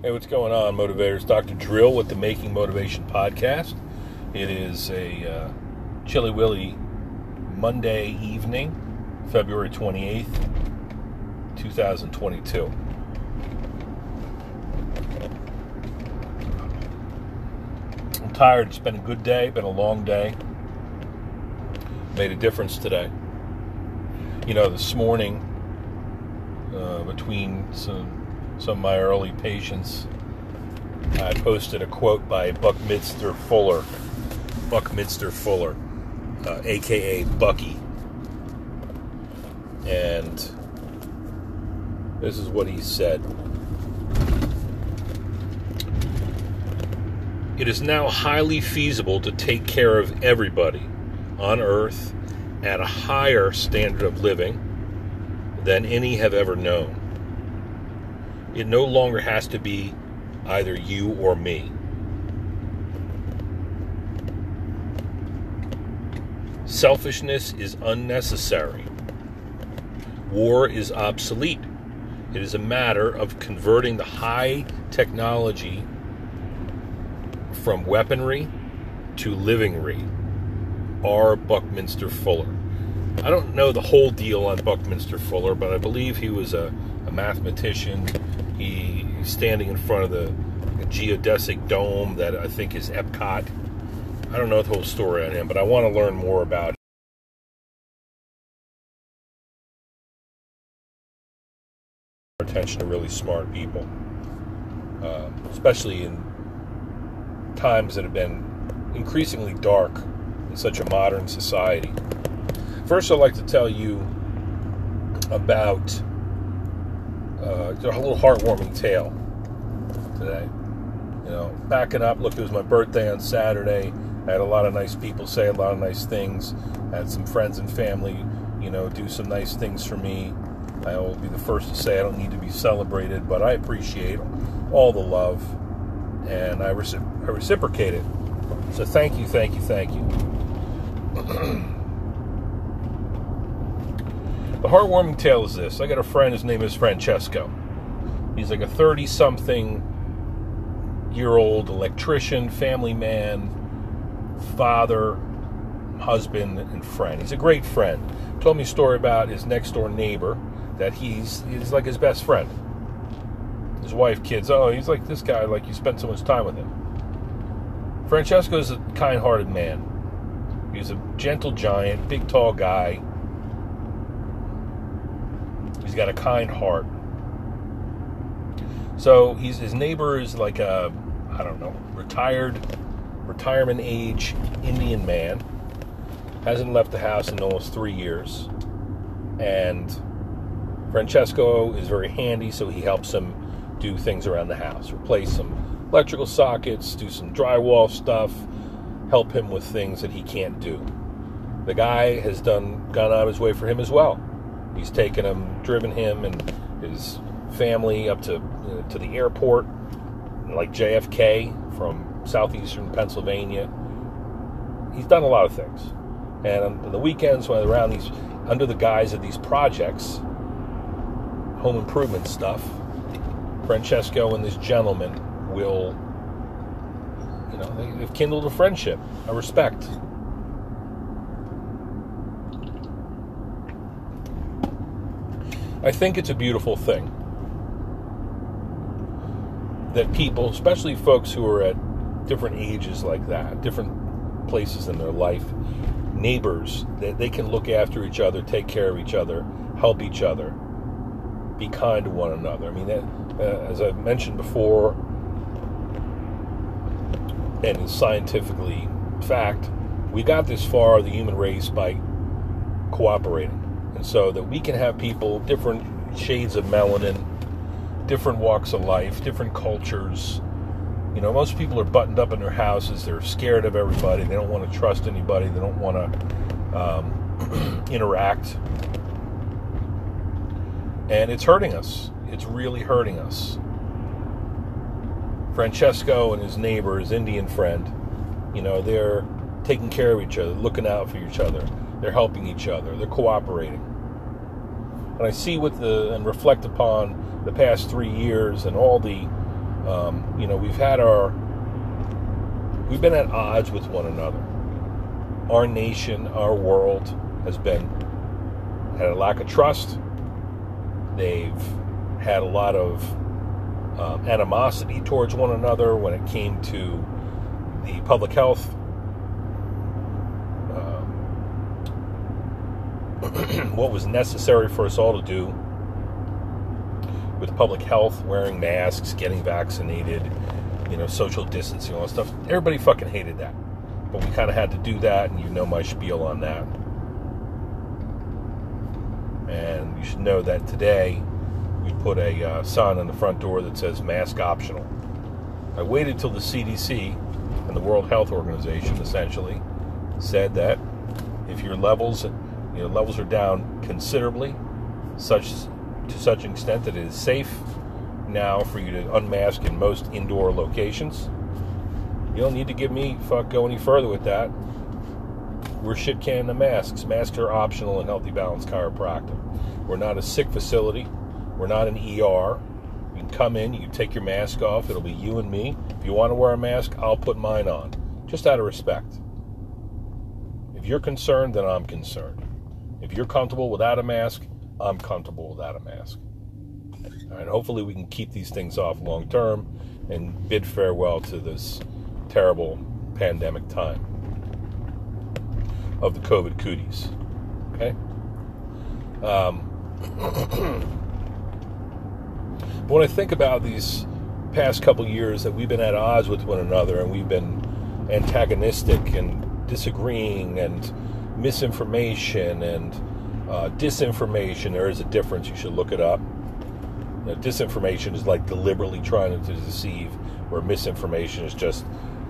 Hey, what's going on, motivators? Dr. Drill with the Making Motivation podcast. It is a uh, chilly willy Monday evening, February 28th, 2022. I'm tired. It's been a good day, been a long day. Made a difference today. You know, this morning, uh, between some some of my early patients, I posted a quote by Buckminster Fuller, Buckminster Fuller, uh, aka Bucky, and this is what he said. It is now highly feasible to take care of everybody on earth at a higher standard of living than any have ever known. It no longer has to be either you or me. Selfishness is unnecessary. War is obsolete. It is a matter of converting the high technology from weaponry to livingry. R. Buckminster Fuller. I don't know the whole deal on Buckminster Fuller, but I believe he was a, a mathematician. He, he's standing in front of the geodesic dome that I think is Epcot. I don't know the whole story on him, but I want to learn more about attention to really smart people, uh, especially in times that have been increasingly dark in such a modern society. First, I'd like to tell you about uh, a little heartwarming tale today. You know, backing up, look, it was my birthday on Saturday. I had a lot of nice people say a lot of nice things. I had some friends and family, you know, do some nice things for me. I will be the first to say I don't need to be celebrated, but I appreciate all the love and I, recip- I reciprocate it. So thank you, thank you, thank you. The heartwarming tale is this. I got a friend, his name is Francesco. He's like a 30 something year old electrician, family man, father, husband, and friend. He's a great friend. Told me a story about his next door neighbor that he's he's like his best friend. His wife, kids, oh, he's like this guy, like you spent so much time with him. Francesco's a kind hearted man. He's a gentle giant, big tall guy got a kind heart. So he's his neighbor is like a I don't know retired retirement age Indian man. Hasn't left the house in almost three years, and Francesco is very handy, so he helps him do things around the house, replace some electrical sockets, do some drywall stuff, help him with things that he can't do. The guy has done gone out of his way for him as well. He's taken him, driven him and his family up to uh, to the airport, like JFK from southeastern Pennsylvania. He's done a lot of things, and on the weekends when around these, under the guise of these projects, home improvement stuff, Francesco and this gentleman will, you know, they've kindled a friendship, a respect. I think it's a beautiful thing that people, especially folks who are at different ages like that, different places in their life, neighbors, that they can look after each other, take care of each other, help each other, be kind to one another. I mean, that, uh, as I've mentioned before, and it's scientifically fact, we got this far, the human race, by cooperating and so that we can have people, different shades of melanin, different walks of life, different cultures. You know, most people are buttoned up in their houses. They're scared of everybody. They don't want to trust anybody. They don't want to um, interact. And it's hurting us. It's really hurting us. Francesco and his neighbor, his Indian friend, you know, they're taking care of each other, looking out for each other. They're helping each other. They're cooperating. And I see with the and reflect upon the past three years and all the Um, you know, we've had our, we've been at odds with one another. Our nation, our world has been had a lack of trust. They've had a lot of um, animosity towards one another when it came to the public health. Um, what was necessary for us all to do with public health, wearing masks, getting vaccinated, you know, social distancing, all that stuff. Everybody fucking hated that. But we kind of had to do that, and you know my spiel on that. And you should know that today we put a uh, sign on the front door that says mask optional. I waited till the CDC and the World Health Organization essentially said that if your levels, your levels are down considerably, such to such an extent that it is safe now for you to unmask in most indoor locations. You don't need to give me fuck go any further with that. We're shit canning the masks. Masks are optional in Healthy Balance Chiropractic. We're not a sick facility. We're not an ER. You can come in, you can take your mask off. It'll be you and me. If you want to wear a mask, I'll put mine on, just out of respect. If you're concerned, then I'm concerned. If you're comfortable without a mask, I'm comfortable without a mask. All right, hopefully, we can keep these things off long term and bid farewell to this terrible pandemic time of the COVID cooties. Okay? Um, when I think about these past couple years that we've been at odds with one another and we've been antagonistic and disagreeing and misinformation and uh, disinformation, there is a difference. You should look it up. Know, disinformation is like deliberately trying to deceive, where misinformation is just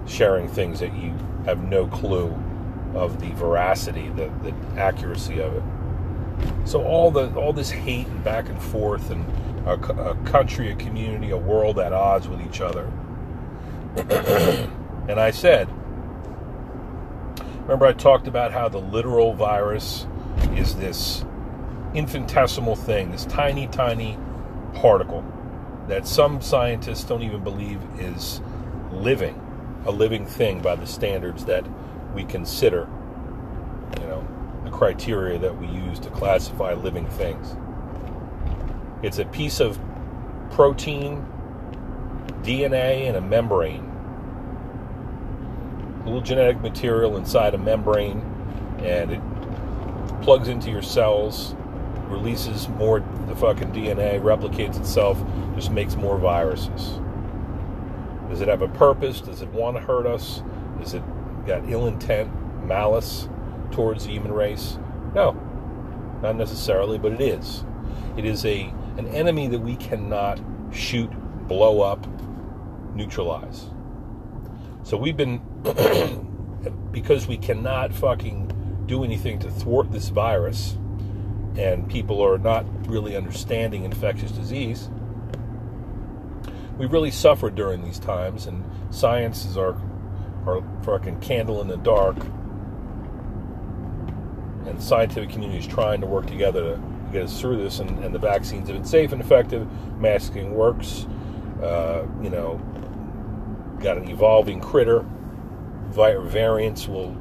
sharing things that you have no clue of the veracity, the, the accuracy of it. So all the all this hate and back and forth, and a, a country, a community, a world at odds with each other. and I said, remember I talked about how the literal virus is this infinitesimal thing, this tiny, tiny particle that some scientists don't even believe is living, a living thing by the standards that we consider, you know, the criteria that we use to classify living things. It's a piece of protein, DNA, and a membrane. Little genetic material inside a membrane, and it plugs into your cells, releases more the fucking DNA, replicates itself, just makes more viruses. Does it have a purpose? Does it want to hurt us? Is it got ill intent, malice towards the human race? No, not necessarily, but it is. It is a an enemy that we cannot shoot, blow up, neutralize. So we've been because we cannot fucking do anything to thwart this virus, and people are not really understanding infectious disease. We've really suffered during these times, and science is our our fucking candle in the dark, and the scientific community is trying to work together to get us through this. And, and the vaccines have been safe and effective. Masking works. Uh, you know, got an evolving critter. variants will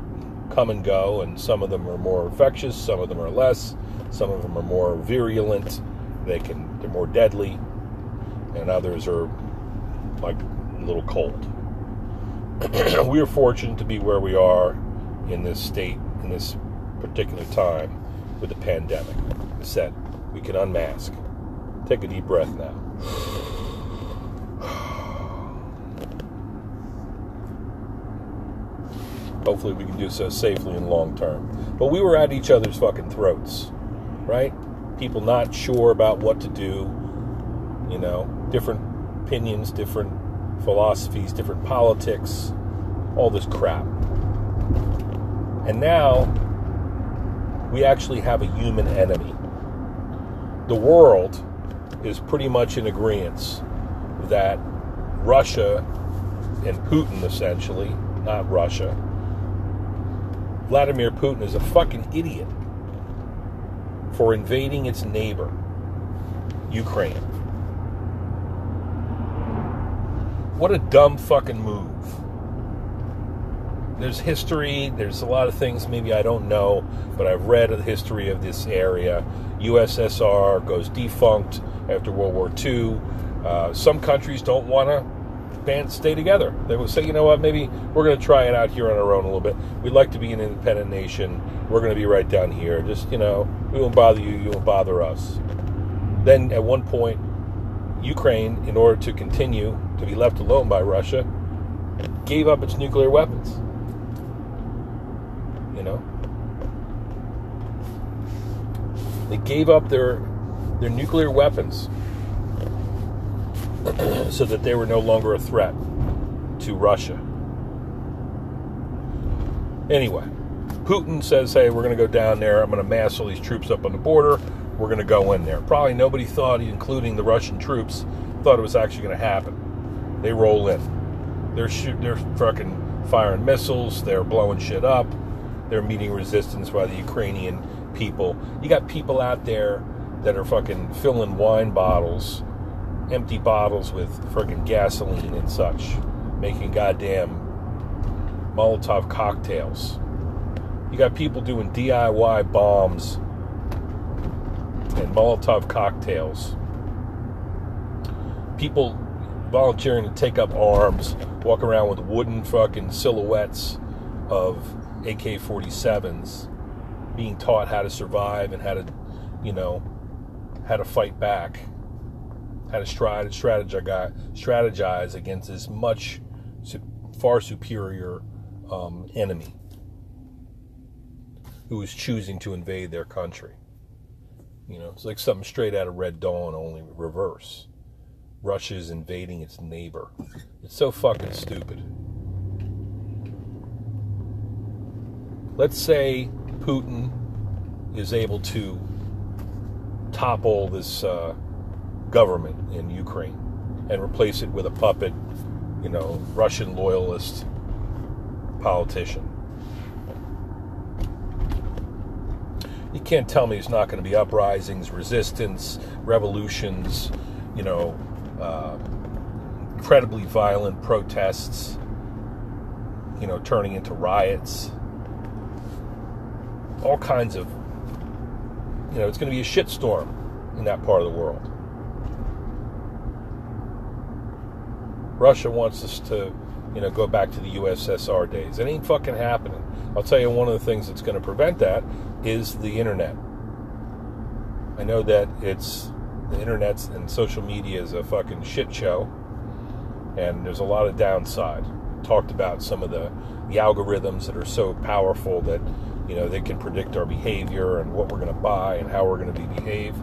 come and go, and some of them are more infectious, some of them are less, some of them are more virulent. They can they're more deadly, and others are like a little cold. we are fortunate to be where we are in this state in this particular time with the pandemic. I said we can unmask. Take a deep breath now. Hopefully, we can do so safely and long term. But we were at each other's fucking throats, right? People not sure about what to do, you know, different opinions, different philosophies, different politics, all this crap. And now we actually have a human enemy. The world is pretty much in agreement that Russia and Putin, essentially, not Russia, Vladimir Putin is a fucking idiot for invading its neighbor, Ukraine. what a dumb fucking move. There's history, there's a lot of things maybe I don't know, but I've read the history of this area. USSR goes defunct after World War II. Uh, some countries don't want to band stay together. They will say, you know what, maybe we're going to try it out here on our own a little bit. We'd like to be an independent nation. We're going to be right down here. Just, you know, we won't bother you, you won't bother us. Then at one point, Ukraine, in order to continue to be left alone by Russia, gave up its nuclear weapons. You know? They gave up their their nuclear weapons so that they were no longer a threat to Russia. Anyway, Putin says, hey, we're going to go down there. I'm going to mass all these troops up on the border. We're going to go in there. Probably nobody thought, including the Russian troops, thought it was actually going to happen. They roll in. They're shoot, they're fucking firing missiles. They're blowing shit up. They're meeting resistance by the Ukrainian people. You got people out there that are fucking filling wine bottles empty bottles with friggin' gasoline and such, making goddamn Molotov cocktails. You got people doing DIY bombs and Molotov cocktails. People volunteering to take up arms, walk around with wooden fucking silhouettes of AK 47s, being taught how to survive and how to, you know, how to fight back how to strategize, strategize against this much far superior um, enemy who is choosing to invade their country. You know, it's like something straight out of Red Dawn, only reverse. Russia is invading its neighbor. It's so fucking stupid. Let's say Putin is able to topple this uh, government in Ukraine and replace it with a puppet, you know, Russian loyalist politician. You can't tell me there's not going to be uprisings, resistance, revolutions, you know, uh, incredibly violent protests, you know, turning into riots, all kinds of, you know, it's going to be a shitstorm in that part of the world. Russia wants us to, you know, go back to the USSR days. It ain't fucking happening. I'll tell you one of the things that's going to prevent that is the internet. I know that it's the internet and social media is a fucking shit show, and there's a lot of downside. Talked about some of the the algorithms that are so powerful that you know they can predict our behavior and what we're going to buy and how we're going to be behave,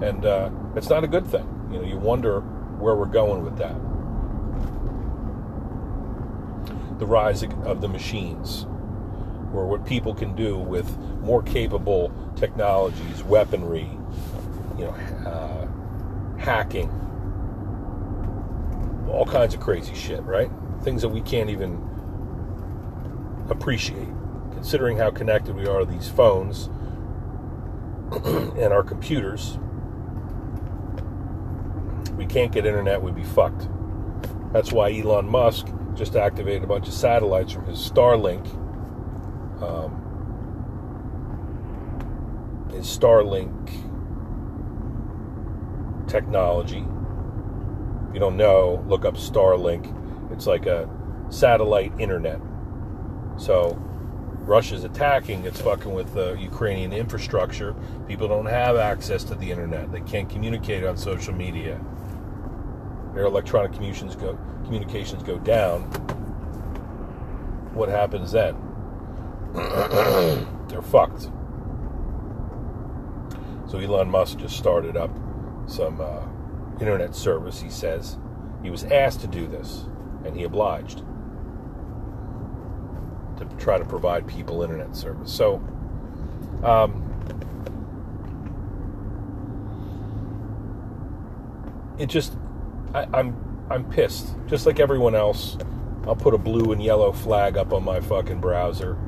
and uh, it's not a good thing. You know, you wonder where we're going with that. The rise of the machines, or what people can do with more capable technologies, weaponry, you know, uh, hacking, all kinds of crazy shit, right? Things that we can't even appreciate, considering how connected we are to these phones and our computers. We can't get internet, we'd be fucked. That's why Elon Musk just activated a bunch of satellites from his Starlink. Um, his Starlink technology. If you don't know, look up Starlink. It's like a satellite internet. So Russia's attacking, it's fucking with the Ukrainian infrastructure. People don't have access to the internet. They can't communicate on social media. Their electronic communications go communications go down, what happens then? They're fucked. So Elon Musk just started up some uh, internet service, he says. He was asked to do this, and he obliged to try to provide people internet service. So, um, it just, I, I'm I'm pissed. Just like everyone else, I'll put a blue and yellow flag up on my fucking browser.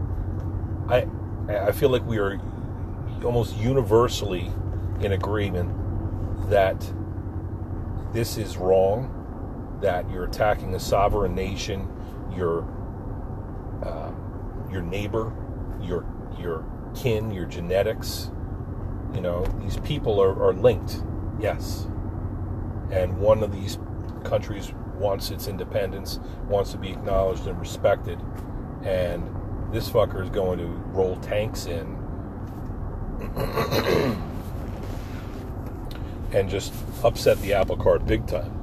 I I feel like we are almost universally in agreement that this is wrong that you're attacking a sovereign nation, your uh, your neighbor, your your kin, your genetics. You know, these people are, are linked, yes. And one of these countries wants its independence, wants to be acknowledged and respected, and this fucker is going to roll tanks in and just upset the apple cart big time.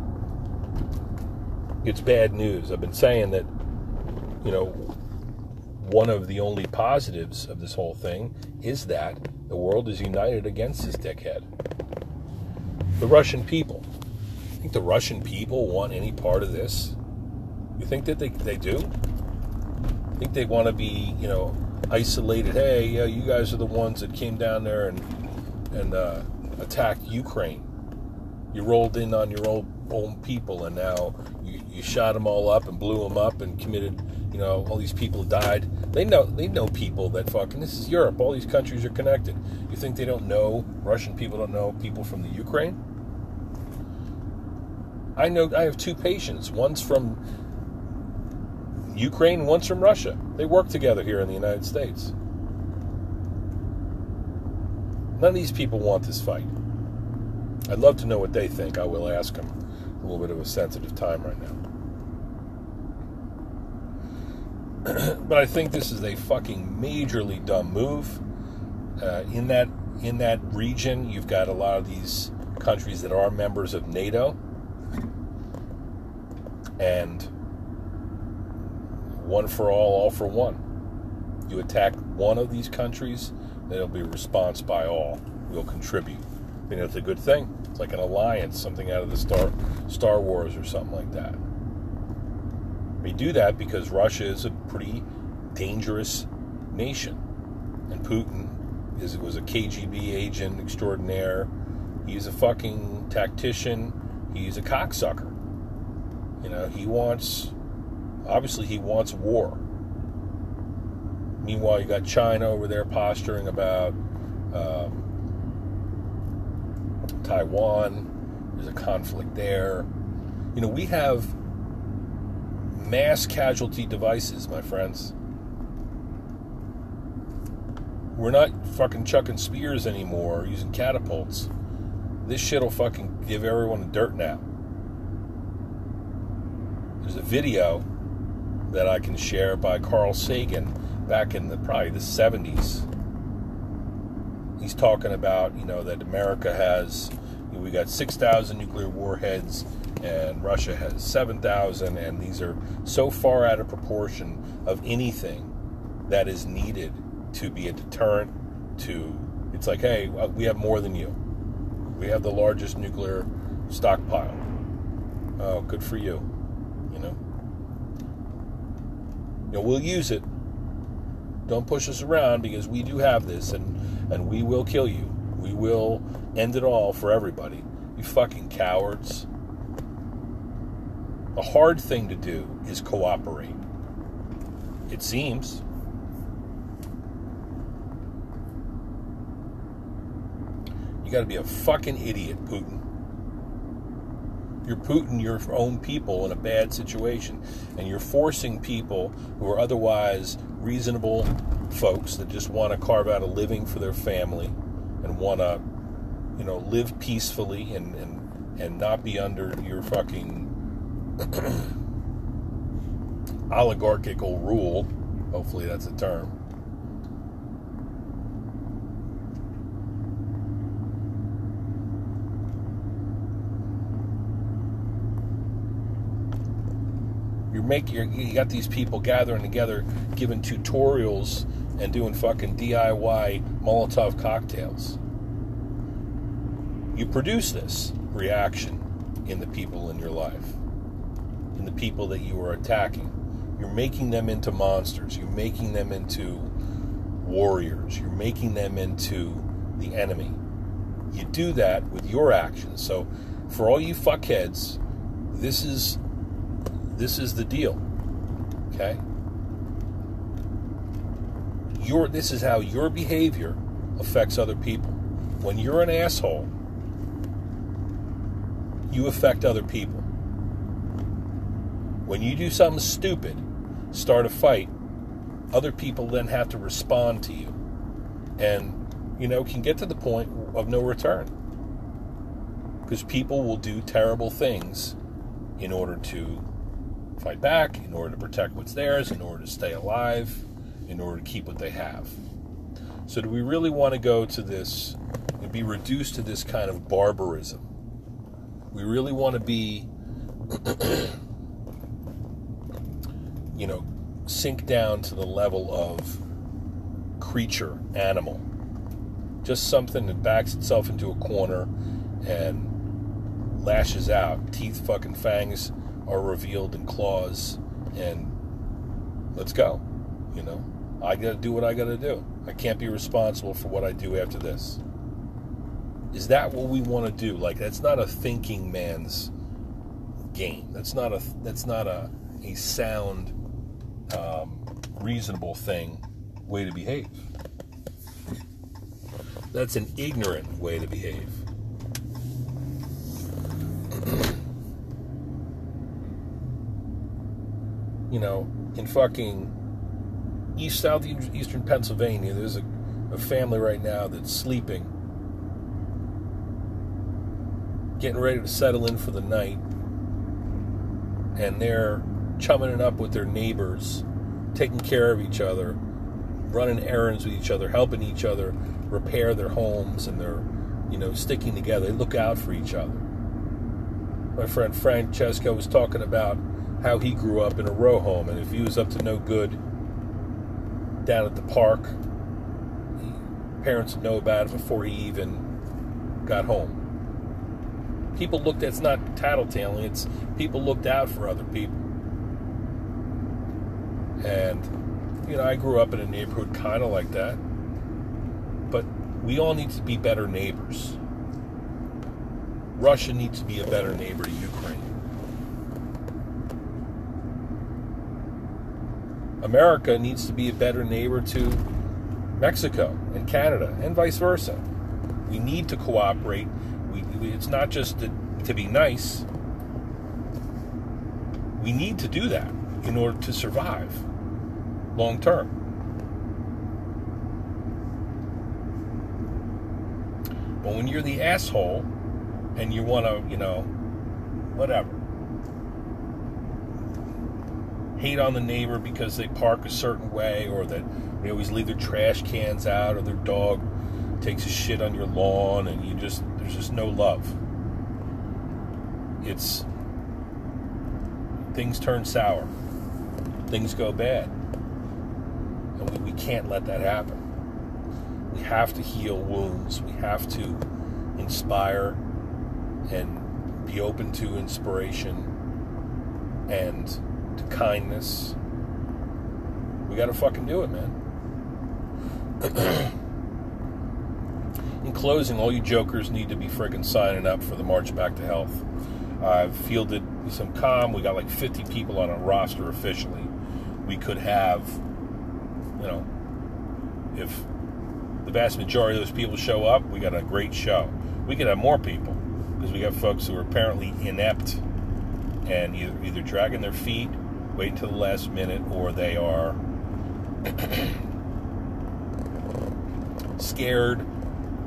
It's bad news. I've been saying that, you know, one of the only positives of this whole thing is that the world is united against this dickhead. The Russian people. Think the Russian people want any part of this? You think that they, they do? I think they want to be, you know, isolated. Hey, yeah, you guys are the ones that came down there and and uh, attacked Ukraine. You rolled in on your own own people, and now you, you shot them all up and blew them up and committed. You know, all these people died. They know they know people that fucking. This is Europe. All these countries are connected. You think they don't know? Russian people don't know people from the Ukraine. I know. I have two patients. One's from Ukraine, one's from Russia. They work together here in the United States. None of these people want this fight. I'd love to know what they think. I will ask them. A little bit of a sensitive time right now. but I think this is a fucking majorly dumb move. Uh, in that in that region, you've got a lot of these countries that are members of NATO, and one for all, all for one. You attack one of these countries, then it'll be a response by all. We'll contribute. I mean, that's a good thing. It's like an alliance, something out of the Star Star Wars or something like that. We do that because Russia is a pretty dangerous nation, and Putin is was a KGB agent extraordinaire. He's a fucking tactician. He's a cocksucker. You know, he wants Obviously, he wants war. Meanwhile, you got China over there posturing about um, Taiwan. There's a conflict there. You know, we have mass casualty devices, my friends. We're not fucking chucking spears anymore, using catapults. This shit'll fucking give everyone a dirt nap. There's a video that I can share by Carl Sagan back in the probably the 70s. He's talking about, you know, that America has, you know, we got 6,000 nuclear warheads and Russia has 7,000, and these are so far out of proportion of anything that is needed to be a deterrent to. It's like, hey, uh, we have more than you. We have the largest nuclear stockpile. Oh, good for. You know? You know, we'll use it. Don't push us around because we do have this and, and we will kill you. We will end it all for everybody. You fucking cowards. The hard thing to do is cooperate. It seems. You got to be a fucking idiot, Putin you're putting your own people in a bad situation and you're forcing people who are otherwise reasonable folks that just want to carve out a living for their family and want to you know live peacefully and and, and not be under your fucking oligarchical rule. Hopefully that's a term You're you got these people gathering together, giving tutorials and doing fucking DIY Molotov cocktails. You produce this reaction in the people in your life, in the people that you are attacking. You're making them into monsters. You're making them into warriors. You're making them into the enemy. You do that with your actions. So, for all you fuckheads, this is this is the deal. Okay? Your this is how your behavior affects other people. When you're an asshole, you affect other people. When you do something stupid, start a fight, other people then have to respond to you. And, you know, can get to the point of no return. Because people will do terrible things in order to fight back, in order to protect what's theirs, in order to stay alive, in order to keep what they have. So, do we really want to go to this and be reduced to this kind of barbarism? We really want to be, you know, sink down to the level of creature, animal. Just something that backs itself into a corner and lashes out. Teeth, fucking fangs are revealed in claws, and let's go. You know, I gotta do what I gotta do. I can't be responsible for what I do after this. Is that what we want to do? Like, that's not a thinking man's game. That's not a. That's not a a sound, um, reasonable thing way to behave. That's an ignorant way to behave. You know, in fucking east south eastern Pennsylvania, there's a, a family right now that's sleeping, getting ready to settle in for the night, and they're chumming it up with their neighbors, taking care of each other, running errands with each other, helping each other repair their homes, and they're, you know, sticking together. They look out for each other. My friend Francesco was talking about how he grew up in a row home, and if he was up to no good down at the park, parents would know about it before he even got home. People looked at it's not tattletaling, it's people looked out for other people. And, you know, I grew up in a neighborhood kind of like that. But we all need to be better neighbors. Russia needs to be a better neighbor to Ukraine. America needs to be a better neighbor to Mexico and Canada and vice versa. We need to cooperate. We, we, it's not just to, to be nice. We need to do that in order to survive long term. But when you're the asshole and you want to, you know, whatever, hate on the neighbor because they park a certain way or that they always leave their trash cans out or their dog takes a shit on your lawn and you just there's just no love. It's things turn sour. Things go bad. And we, we can't let that happen. We have to heal wounds. We have to inspire and be open to inspiration and to kindness. We got to fucking do it, man. In closing, all you jokers need to be friggin' signing up for the March Back to Health. I've fielded some calm. We got like 50 people on a roster officially. We could have, you know, if the vast majority of those people show up, we got a great show. We could have more people because we got folks who are apparently inept and either, either dragging their feet wait until the last minute or they are scared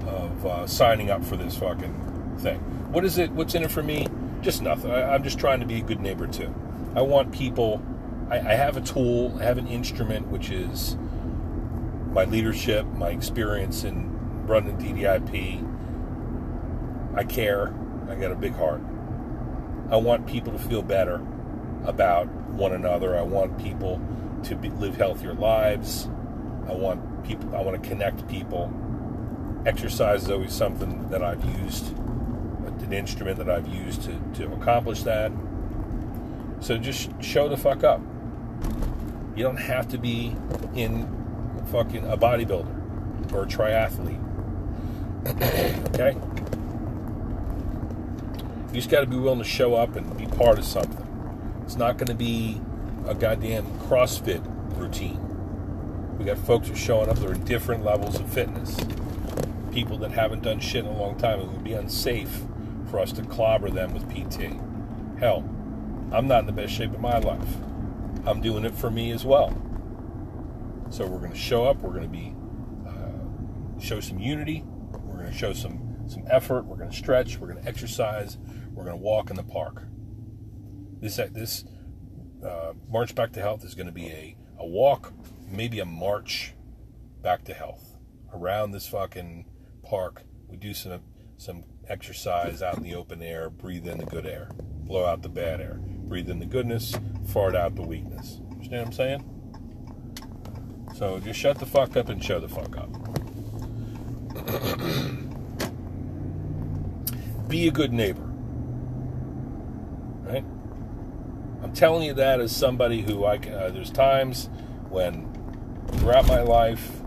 of uh, signing up for this fucking thing. What is it? What's in it for me? Just nothing. I, am just trying to be a good neighbor too. I want people. I, I have a tool. I have an instrument, which is my leadership, my experience in running DDIP. I care. I got a big heart. I want people to feel better about one another. I want people to be, live healthier lives. I want people. I want to connect people. Exercise is always something that I've used, an instrument that I've used to, to accomplish that. So just show the fuck up. You don't have to be in fucking a bodybuilder or a triathlete. okay? You just got to be willing to show up and be part of something. It's not going to be a goddamn CrossFit routine. We got folks who are showing up that are in different levels of fitness. People that haven't done shit in a long time. It would be unsafe for us to clobber them with PT. Hell, I'm not in the best shape of my life. I'm doing it for me as well. So we're going to show up. We're going to be uh, show some unity. We're going to show some some effort. We're going to stretch. We're going to exercise. We're going to walk in the park. This this uh, march back to health is going to be a a walk, maybe a march back to health around this fucking park. We do some some exercise out in the open air, breathe in the good air, blow out the bad air, breathe in the goodness, fart out the weakness. You understand what I'm saying? So just shut the fuck up and show the fuck up. Be a good neighbor. Right? I'm telling you that as somebody who I uh, there's times when throughout my life,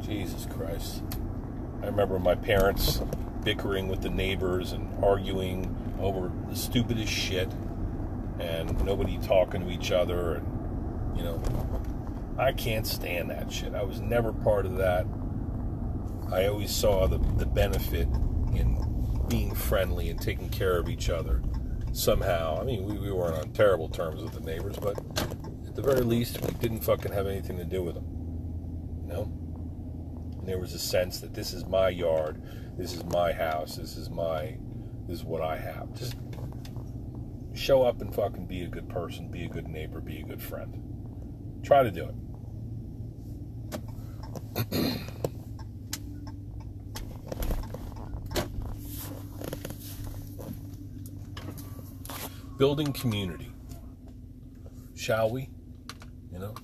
Jesus Christ, I remember my parents bickering with the neighbors and arguing over the stupidest shit and nobody talking to each other and you know I can't stand that shit. I was never part of that. I always saw the, the benefit in being friendly and taking care of each other somehow. I mean, we, we weren't on terrible terms with the neighbors, but at the very least, we didn't fucking have anything to do with them. You know? And there was a sense that this is my yard, this is my house, this is my, this is what I have. Just show up and fucking be a good person, be a good neighbor, be a good friend. Try to do it. Building community. Shall we? You know?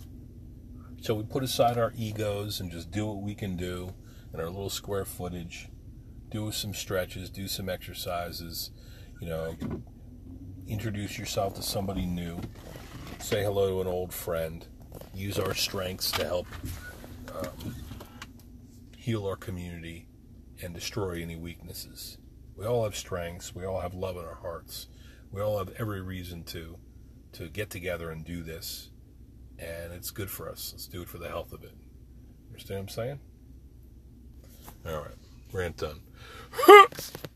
So we put aside our egos and just do what we can do in our little square footage. Do some stretches, do some exercises, you know, introduce yourself to somebody new, say hello to an old friend, use our strengths to help um, heal our community and destroy any weaknesses. We all have strengths. We all have love in our hearts. We all have every reason to to get together and do this, and it's good for us. Let's do it for the health of it. Understand what I'm saying? All right, rant done.